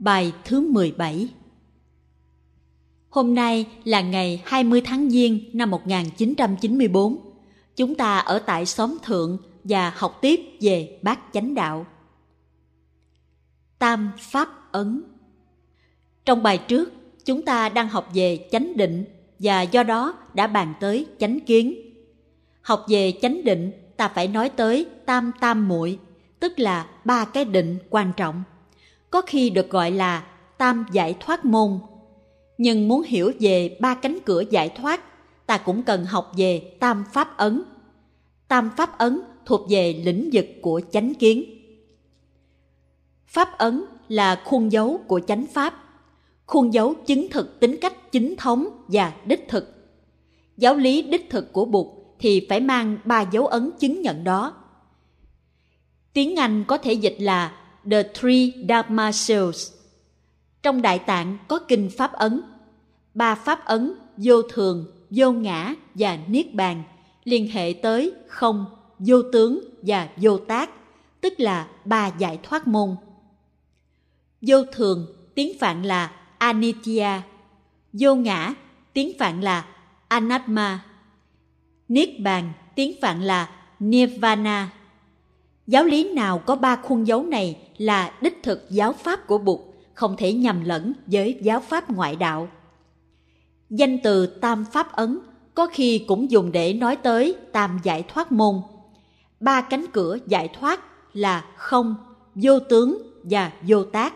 Bài thứ 17 Hôm nay là ngày 20 tháng Giêng năm 1994. Chúng ta ở tại xóm thượng và học tiếp về bát chánh đạo. Tam Pháp Ấn Trong bài trước, chúng ta đang học về chánh định và do đó đã bàn tới chánh kiến. Học về chánh định, ta phải nói tới tam tam muội, tức là ba cái định quan trọng. Có khi được gọi là tam giải thoát môn. Nhưng muốn hiểu về ba cánh cửa giải thoát, ta cũng cần học về tam pháp ấn. Tam pháp ấn thuộc về lĩnh vực của chánh kiến. Pháp ấn là khuôn dấu của chánh pháp, khuôn dấu chứng thực tính cách chính thống và đích thực. Giáo lý đích thực của Bụt thì phải mang ba dấu ấn chứng nhận đó. Tiếng Anh có thể dịch là The Three Dharma Seals. Trong Đại Tạng có kinh Pháp Ấn. Ba Pháp Ấn vô thường, vô ngã và niết bàn liên hệ tới không, vô tướng và vô tác, tức là ba giải thoát môn. Vô thường, tiếng Phạn là Anitya. Vô ngã, tiếng Phạn là Anatma. Niết bàn, tiếng Phạn là Nirvana. Giáo lý nào có ba khuôn dấu này là đích thực giáo pháp của Bụt, không thể nhầm lẫn với giáo pháp ngoại đạo. Danh từ Tam Pháp Ấn có khi cũng dùng để nói tới Tam Giải Thoát Môn. Ba cánh cửa giải thoát là không, vô tướng và vô tác.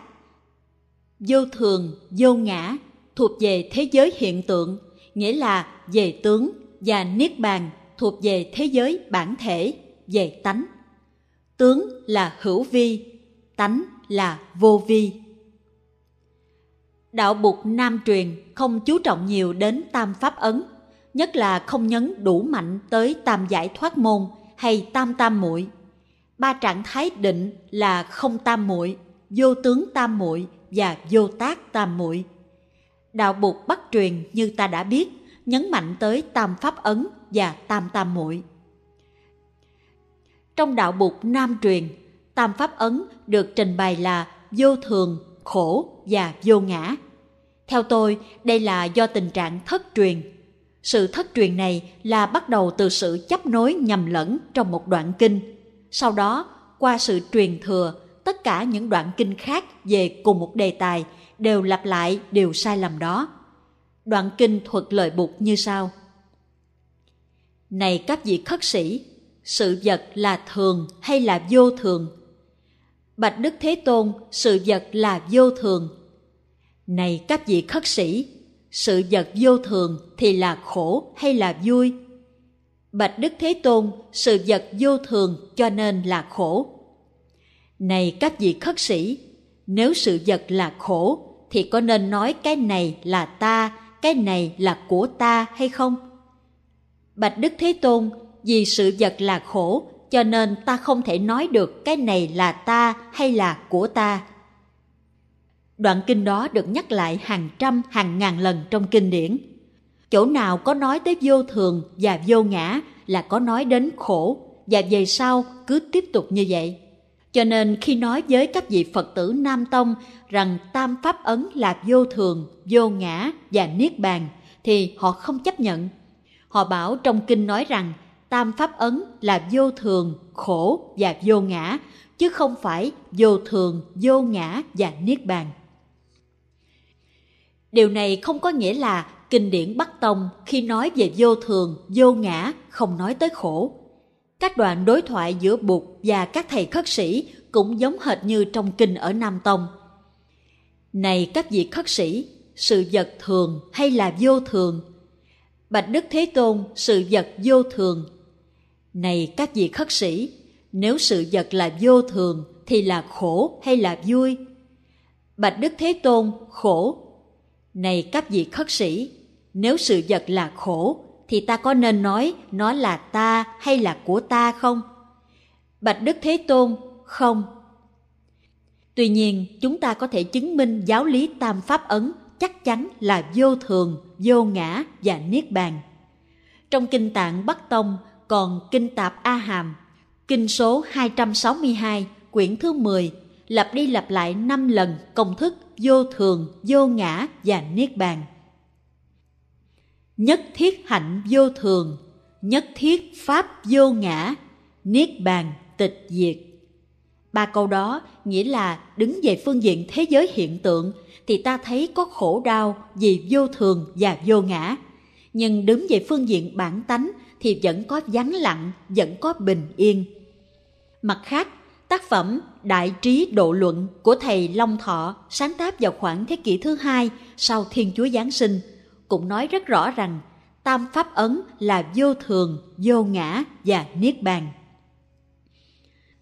Vô thường, vô ngã thuộc về thế giới hiện tượng, nghĩa là về tướng và niết bàn thuộc về thế giới bản thể, về tánh. Tướng là hữu vi, tánh là vô vi. Đạo bục Nam truyền không chú trọng nhiều đến tam pháp ấn, nhất là không nhấn đủ mạnh tới tam giải thoát môn hay tam tam muội. Ba trạng thái định là không tam muội, vô tướng tam muội và vô tác tam muội. Đạo bục bắt truyền như ta đã biết, nhấn mạnh tới tam pháp ấn và tam tam muội. Trong đạo bục Nam truyền, tam pháp ấn được trình bày là vô thường, khổ và vô ngã. Theo tôi, đây là do tình trạng thất truyền. Sự thất truyền này là bắt đầu từ sự chấp nối nhầm lẫn trong một đoạn kinh. Sau đó, qua sự truyền thừa, tất cả những đoạn kinh khác về cùng một đề tài đều lặp lại điều sai lầm đó. Đoạn kinh thuật lời bục như sau. Này các vị khất sĩ, sự vật là thường hay là vô thường? Bạch Đức Thế Tôn, sự vật là vô thường. Này các vị khất sĩ, sự vật vô thường thì là khổ hay là vui? Bạch Đức Thế Tôn, sự vật vô thường cho nên là khổ. Này các vị khất sĩ, nếu sự vật là khổ thì có nên nói cái này là ta, cái này là của ta hay không? Bạch Đức Thế Tôn, vì sự vật là khổ cho nên ta không thể nói được cái này là ta hay là của ta. Đoạn kinh đó được nhắc lại hàng trăm hàng ngàn lần trong kinh điển. Chỗ nào có nói tới vô thường và vô ngã là có nói đến khổ và về sau cứ tiếp tục như vậy. Cho nên khi nói với các vị Phật tử Nam Tông rằng tam pháp ấn là vô thường, vô ngã và niết bàn thì họ không chấp nhận. Họ bảo trong kinh nói rằng tam pháp ấn là vô thường, khổ và vô ngã, chứ không phải vô thường, vô ngã và niết bàn. Điều này không có nghĩa là kinh điển Bắc Tông khi nói về vô thường, vô ngã không nói tới khổ. Các đoạn đối thoại giữa Bụt và các thầy khất sĩ cũng giống hệt như trong kinh ở Nam Tông. Này các vị khất sĩ, sự vật thường hay là vô thường? Bạch Đức Thế Tôn, sự vật vô thường. Này các vị khất sĩ, nếu sự vật là vô thường thì là khổ hay là vui? Bạch Đức Thế Tôn, khổ. Này các vị khất sĩ, nếu sự vật là khổ thì ta có nên nói nó là ta hay là của ta không? Bạch Đức Thế Tôn, không. Tuy nhiên, chúng ta có thể chứng minh giáo lý tam pháp ấn chắc chắn là vô thường, vô ngã và niết bàn. Trong kinh tạng Bắc Tông còn kinh tạp A Hàm, kinh số 262, quyển thứ 10 lặp đi lặp lại năm lần công thức vô thường, vô ngã và niết bàn. Nhất thiết hạnh vô thường, nhất thiết pháp vô ngã, niết bàn tịch diệt. Ba câu đó nghĩa là đứng về phương diện thế giới hiện tượng thì ta thấy có khổ đau vì vô thường và vô ngã. Nhưng đứng về phương diện bản tánh thì vẫn có vắng lặng, vẫn có bình yên. Mặt khác, tác phẩm Đại trí độ luận của thầy Long Thọ sáng tác vào khoảng thế kỷ thứ hai sau Thiên Chúa Giáng sinh cũng nói rất rõ rằng tam pháp ấn là vô thường, vô ngã và niết bàn.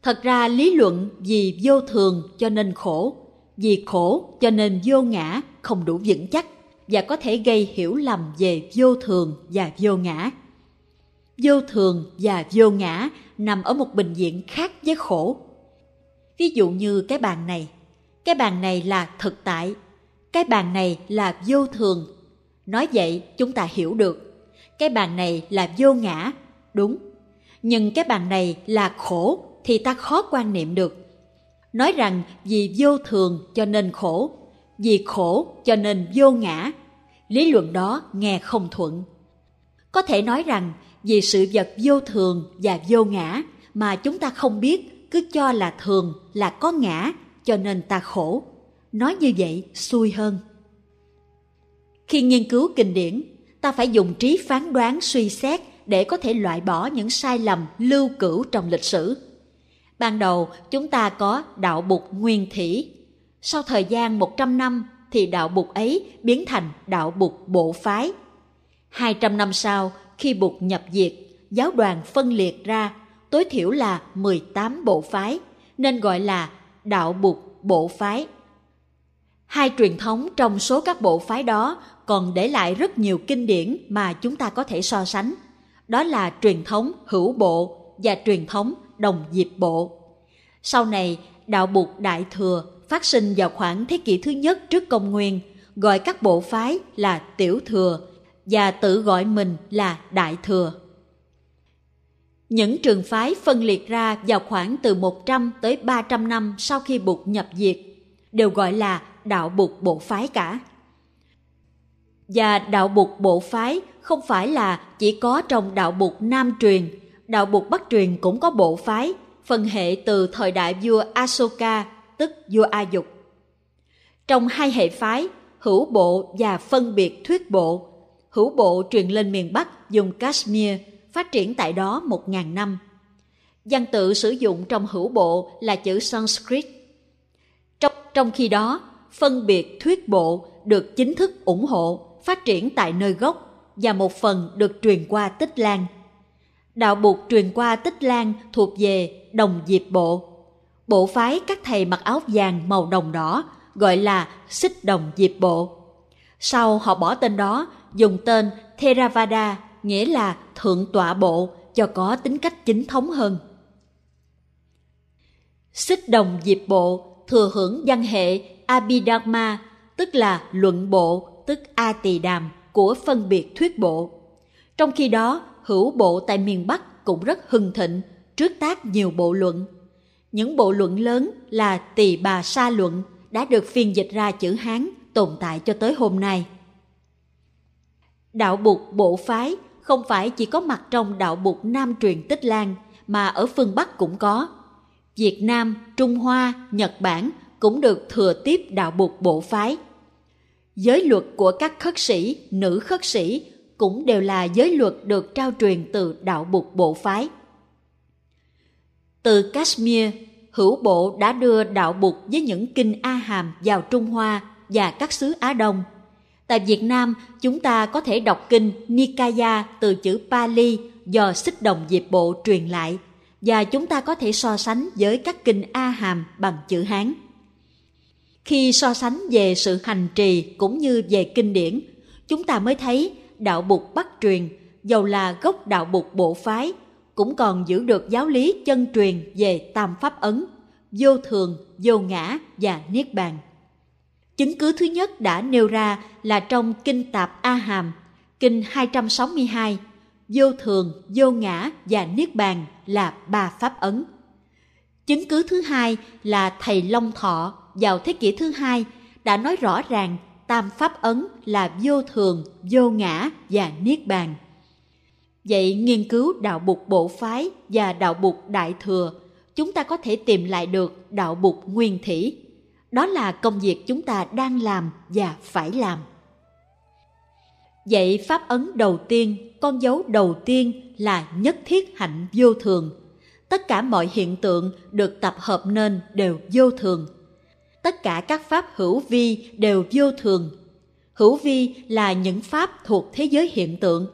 Thật ra lý luận vì vô thường cho nên khổ, vì khổ cho nên vô ngã không đủ vững chắc và có thể gây hiểu lầm về vô thường và vô ngã. Vô thường và vô ngã nằm ở một bình diện khác với khổ. Ví dụ như cái bàn này, cái bàn này là thực tại, cái bàn này là vô thường. Nói vậy chúng ta hiểu được, cái bàn này là vô ngã, đúng. Nhưng cái bàn này là khổ thì ta khó quan niệm được. Nói rằng vì vô thường cho nên khổ, vì khổ cho nên vô ngã, lý luận đó nghe không thuận. Có thể nói rằng vì sự vật vô thường và vô ngã mà chúng ta không biết cứ cho là thường là có ngã cho nên ta khổ. Nói như vậy xui hơn. Khi nghiên cứu kinh điển, ta phải dùng trí phán đoán suy xét để có thể loại bỏ những sai lầm lưu cửu trong lịch sử Ban đầu chúng ta có đạo bục nguyên thủy. Sau thời gian 100 năm thì đạo bục ấy biến thành đạo bục bộ phái. 200 năm sau, khi Bụt nhập diệt, giáo đoàn phân liệt ra, tối thiểu là 18 bộ phái, nên gọi là đạo Bụt bộ phái. Hai truyền thống trong số các bộ phái đó còn để lại rất nhiều kinh điển mà chúng ta có thể so sánh. Đó là truyền thống hữu bộ và truyền thống đồng diệp bộ. Sau này, đạo Bụt Đại Thừa phát sinh vào khoảng thế kỷ thứ nhất trước công nguyên, gọi các bộ phái là Tiểu Thừa và tự gọi mình là Đại Thừa. Những trường phái phân liệt ra vào khoảng từ 100 tới 300 năm sau khi Bụt nhập diệt, đều gọi là đạo Bụt bộ phái cả. Và đạo Bụt bộ phái không phải là chỉ có trong đạo Bụt Nam truyền đạo Bụt Bắc truyền cũng có bộ phái, phân hệ từ thời đại vua Asoka, tức vua A Dục. Trong hai hệ phái, hữu bộ và phân biệt thuyết bộ, hữu bộ truyền lên miền Bắc dùng Kashmir, phát triển tại đó một ngàn năm. Văn tự sử dụng trong hữu bộ là chữ Sanskrit. Trong, trong khi đó, phân biệt thuyết bộ được chính thức ủng hộ, phát triển tại nơi gốc và một phần được truyền qua Tích Lan – Đạo buộc truyền qua Tích Lan thuộc về đồng diệp bộ. Bộ phái các thầy mặc áo vàng màu đồng đỏ gọi là xích đồng diệp bộ. Sau họ bỏ tên đó, dùng tên Theravada nghĩa là thượng tọa bộ cho có tính cách chính thống hơn. Xích đồng diệp bộ thừa hưởng văn hệ Abhidharma tức là luận bộ tức A tỳ đàm của phân biệt thuyết bộ. Trong khi đó, hữu bộ tại miền Bắc cũng rất hưng thịnh, trước tác nhiều bộ luận. Những bộ luận lớn là Tỳ Bà Sa Luận đã được phiên dịch ra chữ Hán tồn tại cho tới hôm nay. Đạo Bụt bộ phái không phải chỉ có mặt trong đạo Bụt Nam truyền Tích Lan mà ở phương Bắc cũng có. Việt Nam, Trung Hoa, Nhật Bản cũng được thừa tiếp đạo Bụt bộ phái. Giới luật của các khất sĩ, nữ khất sĩ cũng đều là giới luật được trao truyền từ đạo bục bộ phái. Từ Kashmir, hữu bộ đã đưa đạo bục với những kinh A Hàm vào Trung Hoa và các xứ Á Đông. Tại Việt Nam, chúng ta có thể đọc kinh Nikaya từ chữ Pali do xích đồng diệp bộ truyền lại và chúng ta có thể so sánh với các kinh A Hàm bằng chữ Hán. Khi so sánh về sự hành trì cũng như về kinh điển, chúng ta mới thấy đạo bục bắt truyền, dầu là gốc đạo bục bộ phái, cũng còn giữ được giáo lý chân truyền về tam pháp ấn, vô thường, vô ngã và niết bàn. Chứng cứ thứ nhất đã nêu ra là trong Kinh Tạp A Hàm, Kinh 262, vô thường, vô ngã và niết bàn là ba pháp ấn. Chứng cứ thứ hai là thầy Long Thọ vào thế kỷ thứ hai đã nói rõ ràng tam pháp ấn là vô thường, vô ngã và niết bàn. Vậy nghiên cứu đạo bục bộ phái và đạo bục đại thừa, chúng ta có thể tìm lại được đạo bục nguyên thủy. Đó là công việc chúng ta đang làm và phải làm. Vậy pháp ấn đầu tiên, con dấu đầu tiên là nhất thiết hạnh vô thường. Tất cả mọi hiện tượng được tập hợp nên đều vô thường. Tất cả các pháp hữu vi đều vô thường. Hữu vi là những pháp thuộc thế giới hiện tượng.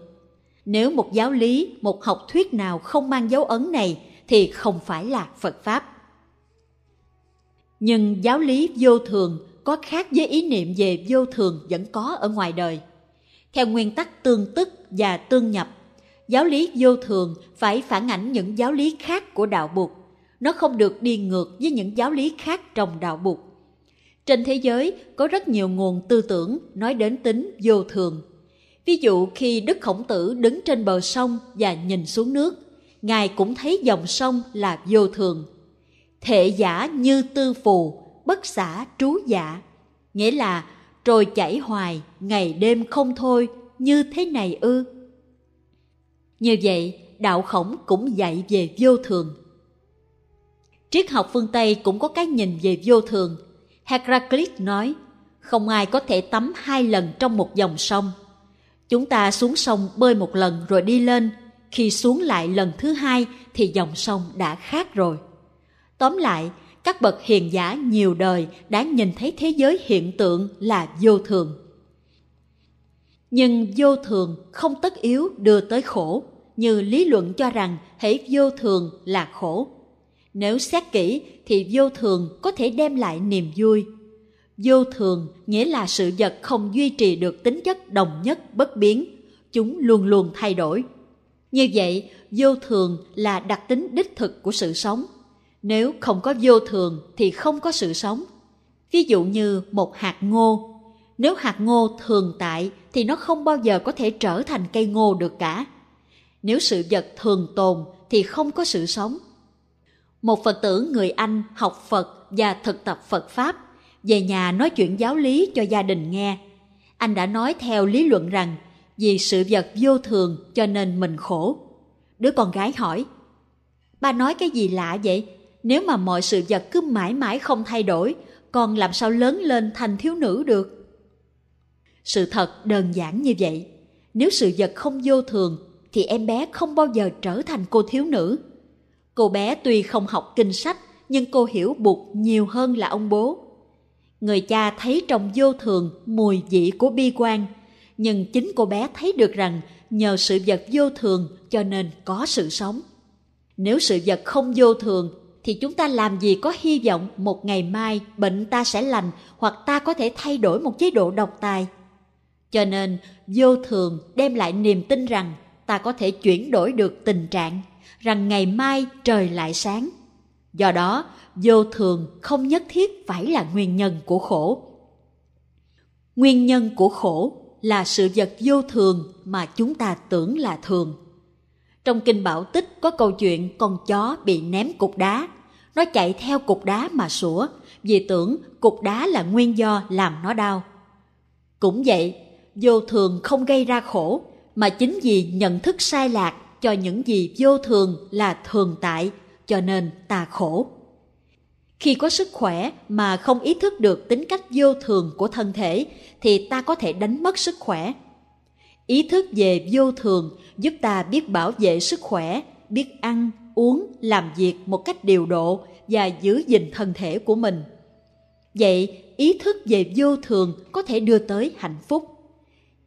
Nếu một giáo lý, một học thuyết nào không mang dấu ấn này thì không phải là Phật Pháp. Nhưng giáo lý vô thường có khác với ý niệm về vô thường vẫn có ở ngoài đời. Theo nguyên tắc tương tức và tương nhập, giáo lý vô thường phải phản ảnh những giáo lý khác của đạo Bụt. Nó không được đi ngược với những giáo lý khác trong đạo Bụt. Trên thế giới có rất nhiều nguồn tư tưởng nói đến tính vô thường. Ví dụ khi Đức Khổng Tử đứng trên bờ sông và nhìn xuống nước, Ngài cũng thấy dòng sông là vô thường. Thệ giả như tư phù, bất xả trú dạ. Nghĩa là trôi chảy hoài, ngày đêm không thôi, như thế này ư. Như vậy, đạo khổng cũng dạy về vô thường. Triết học phương Tây cũng có cái nhìn về vô thường. Heraclit nói, không ai có thể tắm hai lần trong một dòng sông. Chúng ta xuống sông bơi một lần rồi đi lên, khi xuống lại lần thứ hai thì dòng sông đã khác rồi. Tóm lại, các bậc hiền giả nhiều đời đã nhìn thấy thế giới hiện tượng là vô thường. Nhưng vô thường không tất yếu đưa tới khổ, như lý luận cho rằng hãy vô thường là khổ. Nếu xét kỹ thì vô thường có thể đem lại niềm vui. Vô thường nghĩa là sự vật không duy trì được tính chất đồng nhất bất biến, chúng luôn luôn thay đổi. Như vậy, vô thường là đặc tính đích thực của sự sống – nếu không có vô thường thì không có sự sống. Ví dụ như một hạt ngô, nếu hạt ngô thường tại thì nó không bao giờ có thể trở thành cây ngô được cả. Nếu sự vật thường tồn thì không có sự sống. Một Phật tử người Anh học Phật và thực tập Phật Pháp, về nhà nói chuyện giáo lý cho gia đình nghe. Anh đã nói theo lý luận rằng vì sự vật vô thường cho nên mình khổ. Đứa con gái hỏi, ba nói cái gì lạ vậy? Nếu mà mọi sự vật cứ mãi mãi không thay đổi, con làm sao lớn lên thành thiếu nữ được? Sự thật đơn giản như vậy. Nếu sự vật không vô thường, thì em bé không bao giờ trở thành cô thiếu nữ. Cô bé tuy không học kinh sách, nhưng cô hiểu bụt nhiều hơn là ông bố. Người cha thấy trong vô thường mùi vị của bi quan, nhưng chính cô bé thấy được rằng nhờ sự vật vô thường cho nên có sự sống. Nếu sự vật không vô thường thì chúng ta làm gì có hy vọng một ngày mai bệnh ta sẽ lành hoặc ta có thể thay đổi một chế độ độc tài. Cho nên, vô thường đem lại niềm tin rằng ta có thể chuyển đổi được tình trạng, rằng ngày mai trời lại sáng. Do đó, vô thường không nhất thiết phải là nguyên nhân của khổ. Nguyên nhân của khổ là sự vật vô thường mà chúng ta tưởng là thường. Trong kinh Bảo Tích có câu chuyện con chó bị ném cục đá. Nó chạy theo cục đá mà sủa, vì tưởng cục đá là nguyên do làm nó đau. Cũng vậy, vô thường không gây ra khổ, mà chính vì nhận thức sai lạc cho những gì vô thường là thường tại, cho nên ta khổ. Khi có sức khỏe mà không ý thức được tính cách vô thường của thân thể thì ta có thể đánh mất sức khỏe. Ý thức về vô thường giúp ta biết bảo vệ sức khỏe, biết ăn, uống, làm việc một cách điều độ và giữ gìn thân thể của mình. Vậy, ý thức về vô thường có thể đưa tới hạnh phúc.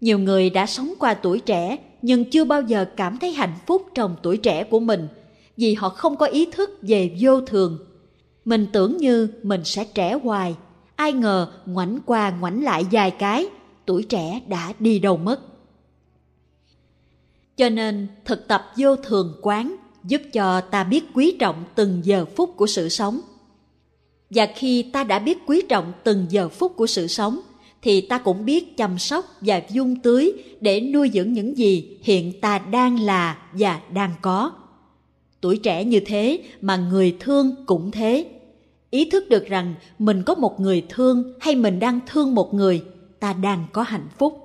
Nhiều người đã sống qua tuổi trẻ nhưng chưa bao giờ cảm thấy hạnh phúc trong tuổi trẻ của mình vì họ không có ý thức về vô thường. Mình tưởng như mình sẽ trẻ hoài, ai ngờ ngoảnh qua ngoảnh lại vài cái, tuổi trẻ đã đi đâu mất. Cho nên thực tập vô thường quán giúp cho ta biết quý trọng từng giờ phút của sự sống. Và khi ta đã biết quý trọng từng giờ phút của sự sống, thì ta cũng biết chăm sóc và dung tưới để nuôi dưỡng những gì hiện ta đang là và đang có. Tuổi trẻ như thế mà người thương cũng thế. Ý thức được rằng mình có một người thương hay mình đang thương một người, ta đang có hạnh phúc.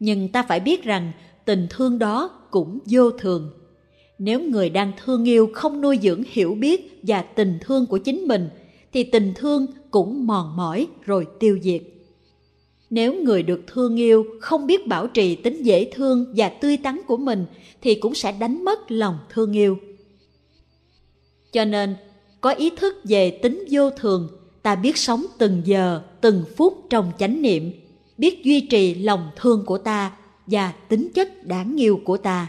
Nhưng ta phải biết rằng tình thương đó cũng vô thường. Nếu người đang thương yêu không nuôi dưỡng hiểu biết và tình thương của chính mình, thì tình thương cũng mòn mỏi rồi tiêu diệt. Nếu người được thương yêu không biết bảo trì tính dễ thương và tươi tắn của mình thì cũng sẽ đánh mất lòng thương yêu. Cho nên, có ý thức về tính vô thường, ta biết sống từng giờ, từng phút trong chánh niệm, biết duy trì lòng thương của ta và tính chất đáng yêu của ta.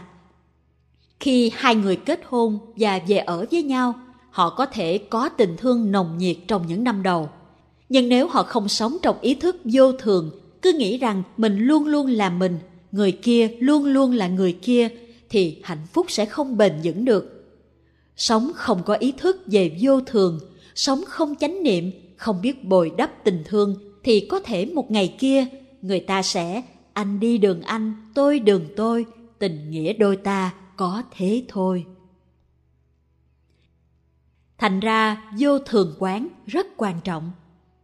Khi hai người kết hôn và về ở với nhau, họ có thể có tình thương nồng nhiệt trong những năm đầu. Nhưng nếu họ không sống trong ý thức vô thường, cứ nghĩ rằng mình luôn luôn là mình, người kia luôn luôn là người kia, thì hạnh phúc sẽ không bền vững được. Sống không có ý thức về vô thường, sống không chánh niệm, không biết bồi đắp tình thương, thì có thể một ngày kia người ta sẽ anh đi đường anh, tôi đường tôi, tình nghĩa đôi ta có thế thôi. Thành ra vô thường quán rất quan trọng.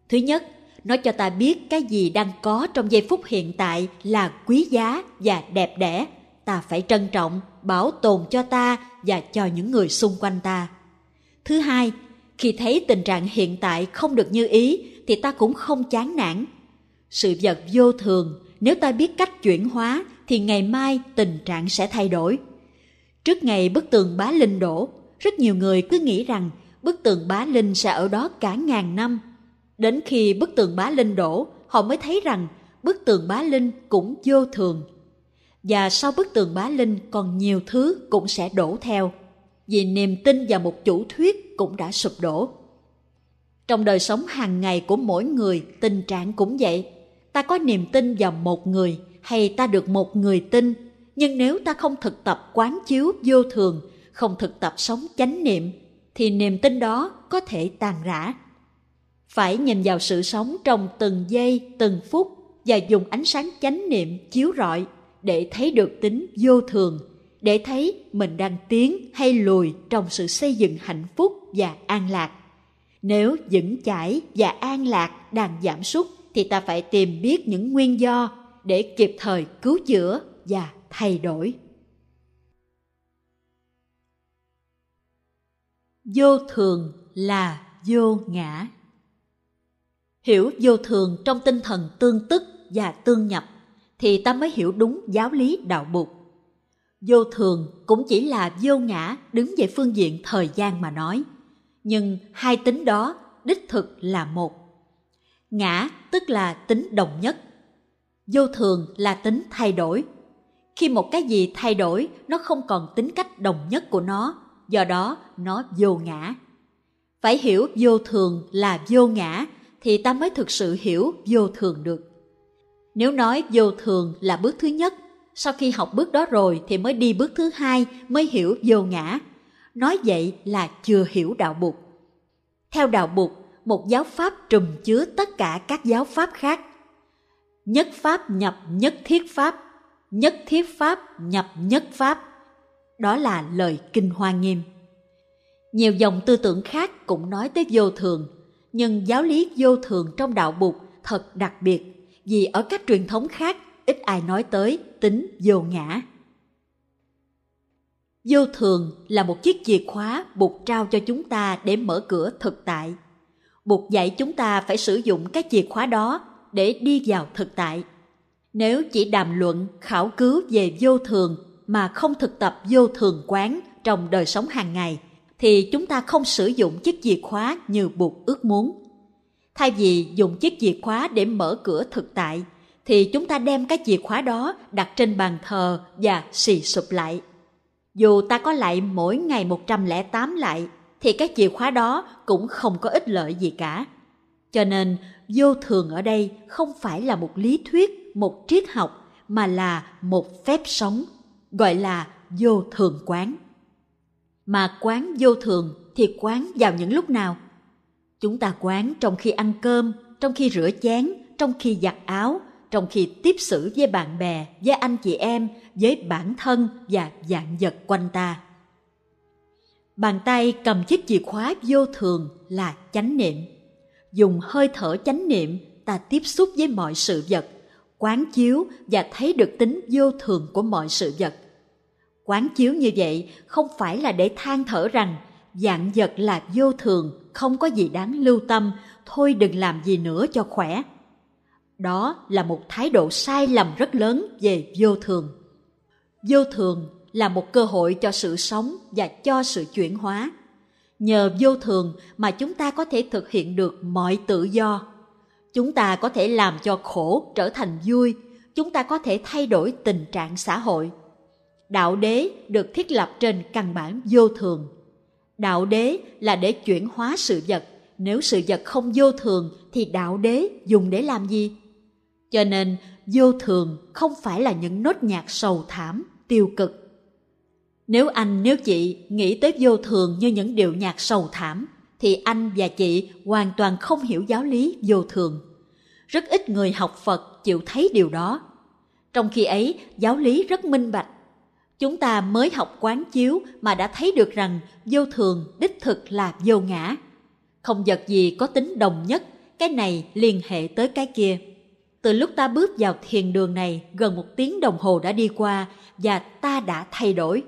Thứ nhất, nó cho ta biết cái gì đang có trong giây phút hiện tại là quý giá và đẹp đẽ. Ta phải trân trọng, bảo tồn cho ta và cho những người xung quanh ta. Thứ hai, khi thấy tình trạng hiện tại không được như ý thì ta cũng không chán nản. Sự vật vô thường, nếu ta biết cách chuyển hóa thì ngày mai tình trạng sẽ thay đổi. Trước ngày bức tường bá linh đổ, rất nhiều người cứ nghĩ rằng bức tường bá linh sẽ ở đó cả ngàn năm. Đến khi bức tường bá linh đổ, họ mới thấy rằng bức tường bá linh cũng vô thường. Và sau bức tường bá linh còn nhiều thứ cũng sẽ đổ theo, vì niềm tin vào một chủ thuyết cũng đã sụp đổ. Trong đời sống hàng ngày của mỗi người, tình trạng cũng vậy. Ta có niềm tin vào một người hay ta được một người tin, nhưng nếu ta không thực tập quán chiếu vô thường, không thực tập sống chánh niệm, thì niềm tin đó có thể tàn rã. Phải nhìn vào sự sống trong từng giây, từng phút và dùng ánh sáng chánh niệm chiếu rọi để thấy được tính vô thường, để thấy mình đang tiến hay lùi trong sự xây dựng hạnh phúc và an lạc. Nếu vững chãi và an lạc đang giảm sút thì ta phải tìm biết những nguyên do để kịp thời cứu chữa và thay đổi. Vô thường là vô ngã. Hiểu vô thường trong tinh thần tương tức và tương nhập thì ta mới hiểu đúng giáo lý đạo Bụt. Vô thường cũng chỉ là vô ngã đứng về phương diện thời gian mà nói. Nhưng hai tính đó đích thực là một. Ngã tức là tính đồng nhất. Vô thường là tính thay đổi. Khi một cái gì thay đổi, nó không còn tính cách đồng nhất của nó, do đó nó vô ngã. Phải hiểu vô thường là vô ngã thì ta mới thực sự hiểu vô thường được. Nếu nói vô thường là bước thứ nhất, sau khi học bước đó rồi thì mới đi bước thứ hai mới hiểu vô ngã. Nói vậy là chưa hiểu đạo Bụt. Theo đạo Bụt, một giáo pháp trùm chứa tất cả các giáo pháp khác. Nhất pháp nhập nhất thiết pháp, nhất thiết pháp nhập nhất pháp. Đó là lời Kinh Hoa Nghiêm. Nhiều dòng tư tưởng khác cũng nói tới vô thường, nhưng giáo lý vô thường trong đạo Bụt thật đặc biệt vì ở các truyền thống khác ít ai nói tới tính vô ngã. Vô thường là một chiếc chìa khóa Bụt trao cho chúng ta để mở cửa thực tại. Bụt dạy chúng ta phải sử dụng cái chìa khóa đó để đi vào thực tại. Nếu chỉ đàm luận, khảo cứu về vô thường mà không thực tập vô thường quán trong đời sống hàng ngày, thì chúng ta không sử dụng chiếc chìa khóa như buộc ước muốn. Thay vì dùng chiếc chìa khóa để mở cửa thực tại, thì chúng ta đem cái chìa khóa đó đặt trên bàn thờ và xì sụp lại. Dù ta có lại mỗi ngày 108 lại, thì cái chìa khóa đó cũng không có ích lợi gì cả. Cho nên, vô thường ở đây không phải là một lý thuyết, một triết học, mà là một phép sống, gọi là vô thường quán. Mà quán vô thường thì quán vào những lúc nào? Chúng ta quán trong khi ăn cơm, trong khi rửa chén, trong khi giặt áo, trong khi tiếp xử với bạn bè, với anh chị em, với bản thân và dạng vật quanh ta. Bàn tay cầm chiếc chìa khóa vô thường là chánh niệm. Dùng hơi thở chánh niệm ta tiếp xúc với mọi sự vật, quán chiếu và thấy được tính vô thường của mọi sự vật. Quán chiếu như vậy không phải là để than thở rằng dạng vật là vô thường, không có gì đáng lưu tâm, thôi đừng làm gì nữa cho khỏe. Đó là một thái độ sai lầm rất lớn về vô thường. Vô thường là một cơ hội cho sự sống và cho sự chuyển hóa. Nhờ vô thường mà chúng ta có thể thực hiện được mọi tự do. Chúng ta có thể làm cho khổ trở thành vui, chúng ta có thể thay đổi tình trạng xã hội. Đạo đế được thiết lập trên căn bản vô thường. Đạo đế là để chuyển hóa sự vật, nếu sự vật không vô thường thì đạo đế dùng để làm gì? Cho nên vô thường không phải là những nốt nhạc sầu thảm, tiêu cực nếu anh nếu chị nghĩ tới vô thường như những điệu nhạc sầu thảm, thì anh và chị hoàn toàn không hiểu giáo lý vô thường. Rất ít người học Phật chịu thấy điều đó. Trong khi ấy, giáo lý rất minh bạch. Chúng ta mới học quán chiếu mà đã thấy được rằng vô thường đích thực là vô ngã. Không vật gì có tính đồng nhất, cái này liên hệ tới cái kia. Từ lúc ta bước vào thiền đường này, gần một tiếng đồng hồ đã đi qua và ta đã thay đổi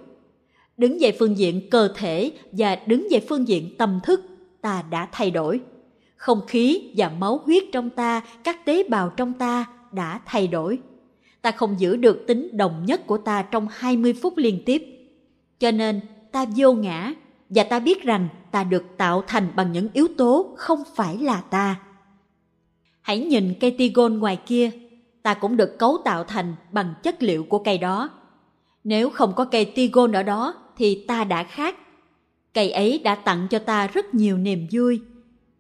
đứng về phương diện cơ thể và đứng về phương diện tâm thức ta đã thay đổi. Không khí và máu huyết trong ta, các tế bào trong ta đã thay đổi. Ta không giữ được tính đồng nhất của ta trong 20 phút liên tiếp. Cho nên, ta vô ngã và ta biết rằng ta được tạo thành bằng những yếu tố không phải là ta. Hãy nhìn cây tigon ngoài kia. Ta cũng được cấu tạo thành bằng chất liệu của cây đó. Nếu không có cây tigon ở đó, thì ta đã khác. Cây ấy đã tặng cho ta rất nhiều niềm vui.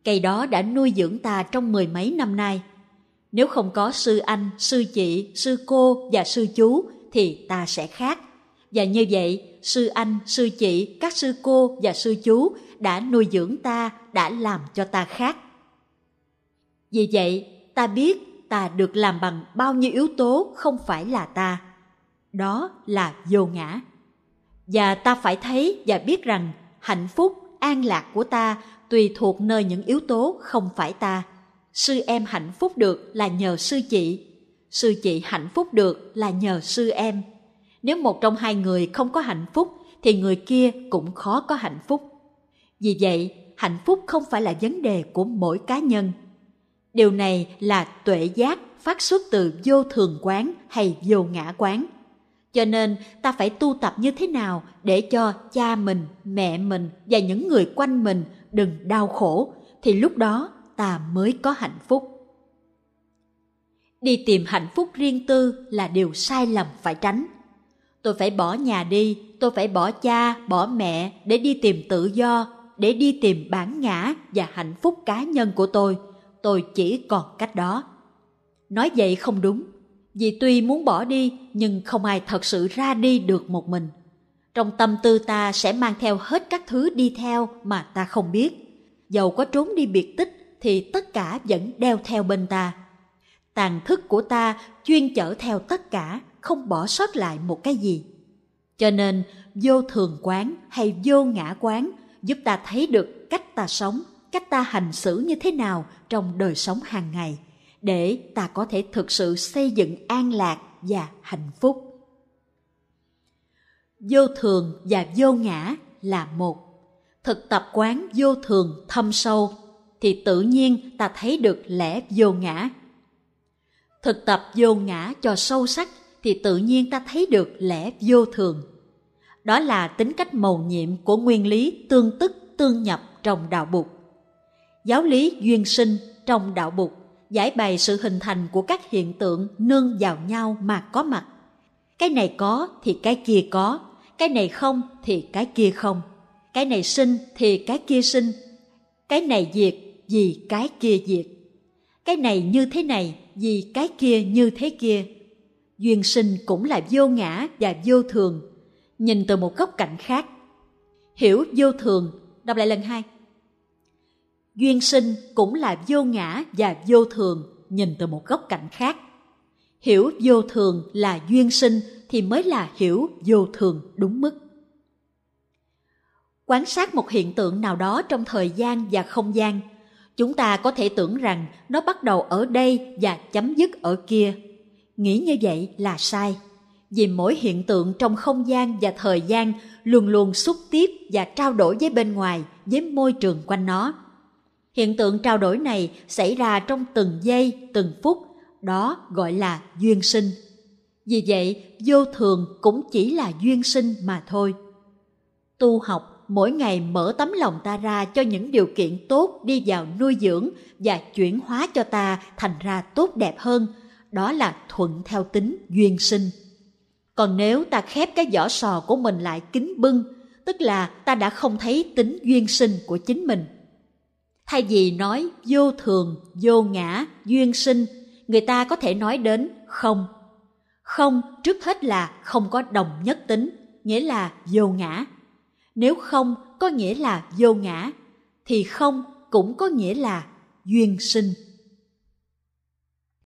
Cây đó đã nuôi dưỡng ta trong mười mấy năm nay. Nếu không có sư anh, sư chị, sư cô và sư chú thì ta sẽ khác. Và như vậy, sư anh, sư chị, các sư cô và sư chú đã nuôi dưỡng ta, đã làm cho ta khác. Vì vậy, ta biết ta được làm bằng bao nhiêu yếu tố không phải là ta. Đó là vô ngã và ta phải thấy và biết rằng hạnh phúc, an lạc của ta tùy thuộc nơi những yếu tố không phải ta. Sư em hạnh phúc được là nhờ sư chị. Sư chị hạnh phúc được là nhờ sư em. Nếu một trong hai người không có hạnh phúc, thì người kia cũng khó có hạnh phúc. Vì vậy, hạnh phúc không phải là vấn đề của mỗi cá nhân. Điều này là tuệ giác phát xuất từ vô thường quán hay vô ngã quán cho nên ta phải tu tập như thế nào để cho cha mình, mẹ mình và những người quanh mình đừng đau khổ thì lúc đó ta mới có hạnh phúc. Đi tìm hạnh phúc riêng tư là điều sai lầm phải tránh. Tôi phải bỏ nhà đi, tôi phải bỏ cha, bỏ mẹ để đi tìm tự do, để đi tìm bản ngã và hạnh phúc cá nhân của tôi. Tôi chỉ còn cách đó. Nói vậy không đúng vì tuy muốn bỏ đi nhưng không ai thật sự ra đi được một mình. Trong tâm tư ta sẽ mang theo hết các thứ đi theo mà ta không biết. Dầu có trốn đi biệt tích thì tất cả vẫn đeo theo bên ta. Tàn thức của ta chuyên chở theo tất cả, không bỏ sót lại một cái gì. Cho nên vô thường quán hay vô ngã quán giúp ta thấy được cách ta sống, cách ta hành xử như thế nào trong đời sống hàng ngày – để ta có thể thực sự xây dựng an lạc và hạnh phúc. Vô thường và vô ngã là một. Thực tập quán vô thường thâm sâu thì tự nhiên ta thấy được lẽ vô ngã. Thực tập vô ngã cho sâu sắc thì tự nhiên ta thấy được lẽ vô thường. Đó là tính cách mầu nhiệm của nguyên lý tương tức tương nhập trong đạo bục. Giáo lý duyên sinh trong đạo bục giải bày sự hình thành của các hiện tượng nương vào nhau mà có mặt. Cái này có thì cái kia có, cái này không thì cái kia không. Cái này sinh thì cái kia sinh. Cái này diệt vì cái kia diệt. Cái này như thế này vì cái kia như thế kia. Duyên sinh cũng là vô ngã và vô thường, nhìn từ một góc cạnh khác. Hiểu vô thường, đọc lại lần hai duyên sinh cũng là vô ngã và vô thường nhìn từ một góc cạnh khác hiểu vô thường là duyên sinh thì mới là hiểu vô thường đúng mức Quan sát một hiện tượng nào đó trong thời gian và không gian, chúng ta có thể tưởng rằng nó bắt đầu ở đây và chấm dứt ở kia. Nghĩ như vậy là sai, vì mỗi hiện tượng trong không gian và thời gian luôn luôn xúc tiếp và trao đổi với bên ngoài, với môi trường quanh nó. Hiện tượng trao đổi này xảy ra trong từng giây, từng phút, đó gọi là duyên sinh. Vì vậy, vô thường cũng chỉ là duyên sinh mà thôi. Tu học mỗi ngày mở tấm lòng ta ra cho những điều kiện tốt đi vào nuôi dưỡng và chuyển hóa cho ta thành ra tốt đẹp hơn, đó là thuận theo tính duyên sinh. Còn nếu ta khép cái vỏ sò của mình lại kín bưng, tức là ta đã không thấy tính duyên sinh của chính mình. Thay vì nói vô thường, vô ngã, duyên sinh, người ta có thể nói đến không. Không trước hết là không có đồng nhất tính, nghĩa là vô ngã. Nếu không có nghĩa là vô ngã, thì không cũng có nghĩa là duyên sinh.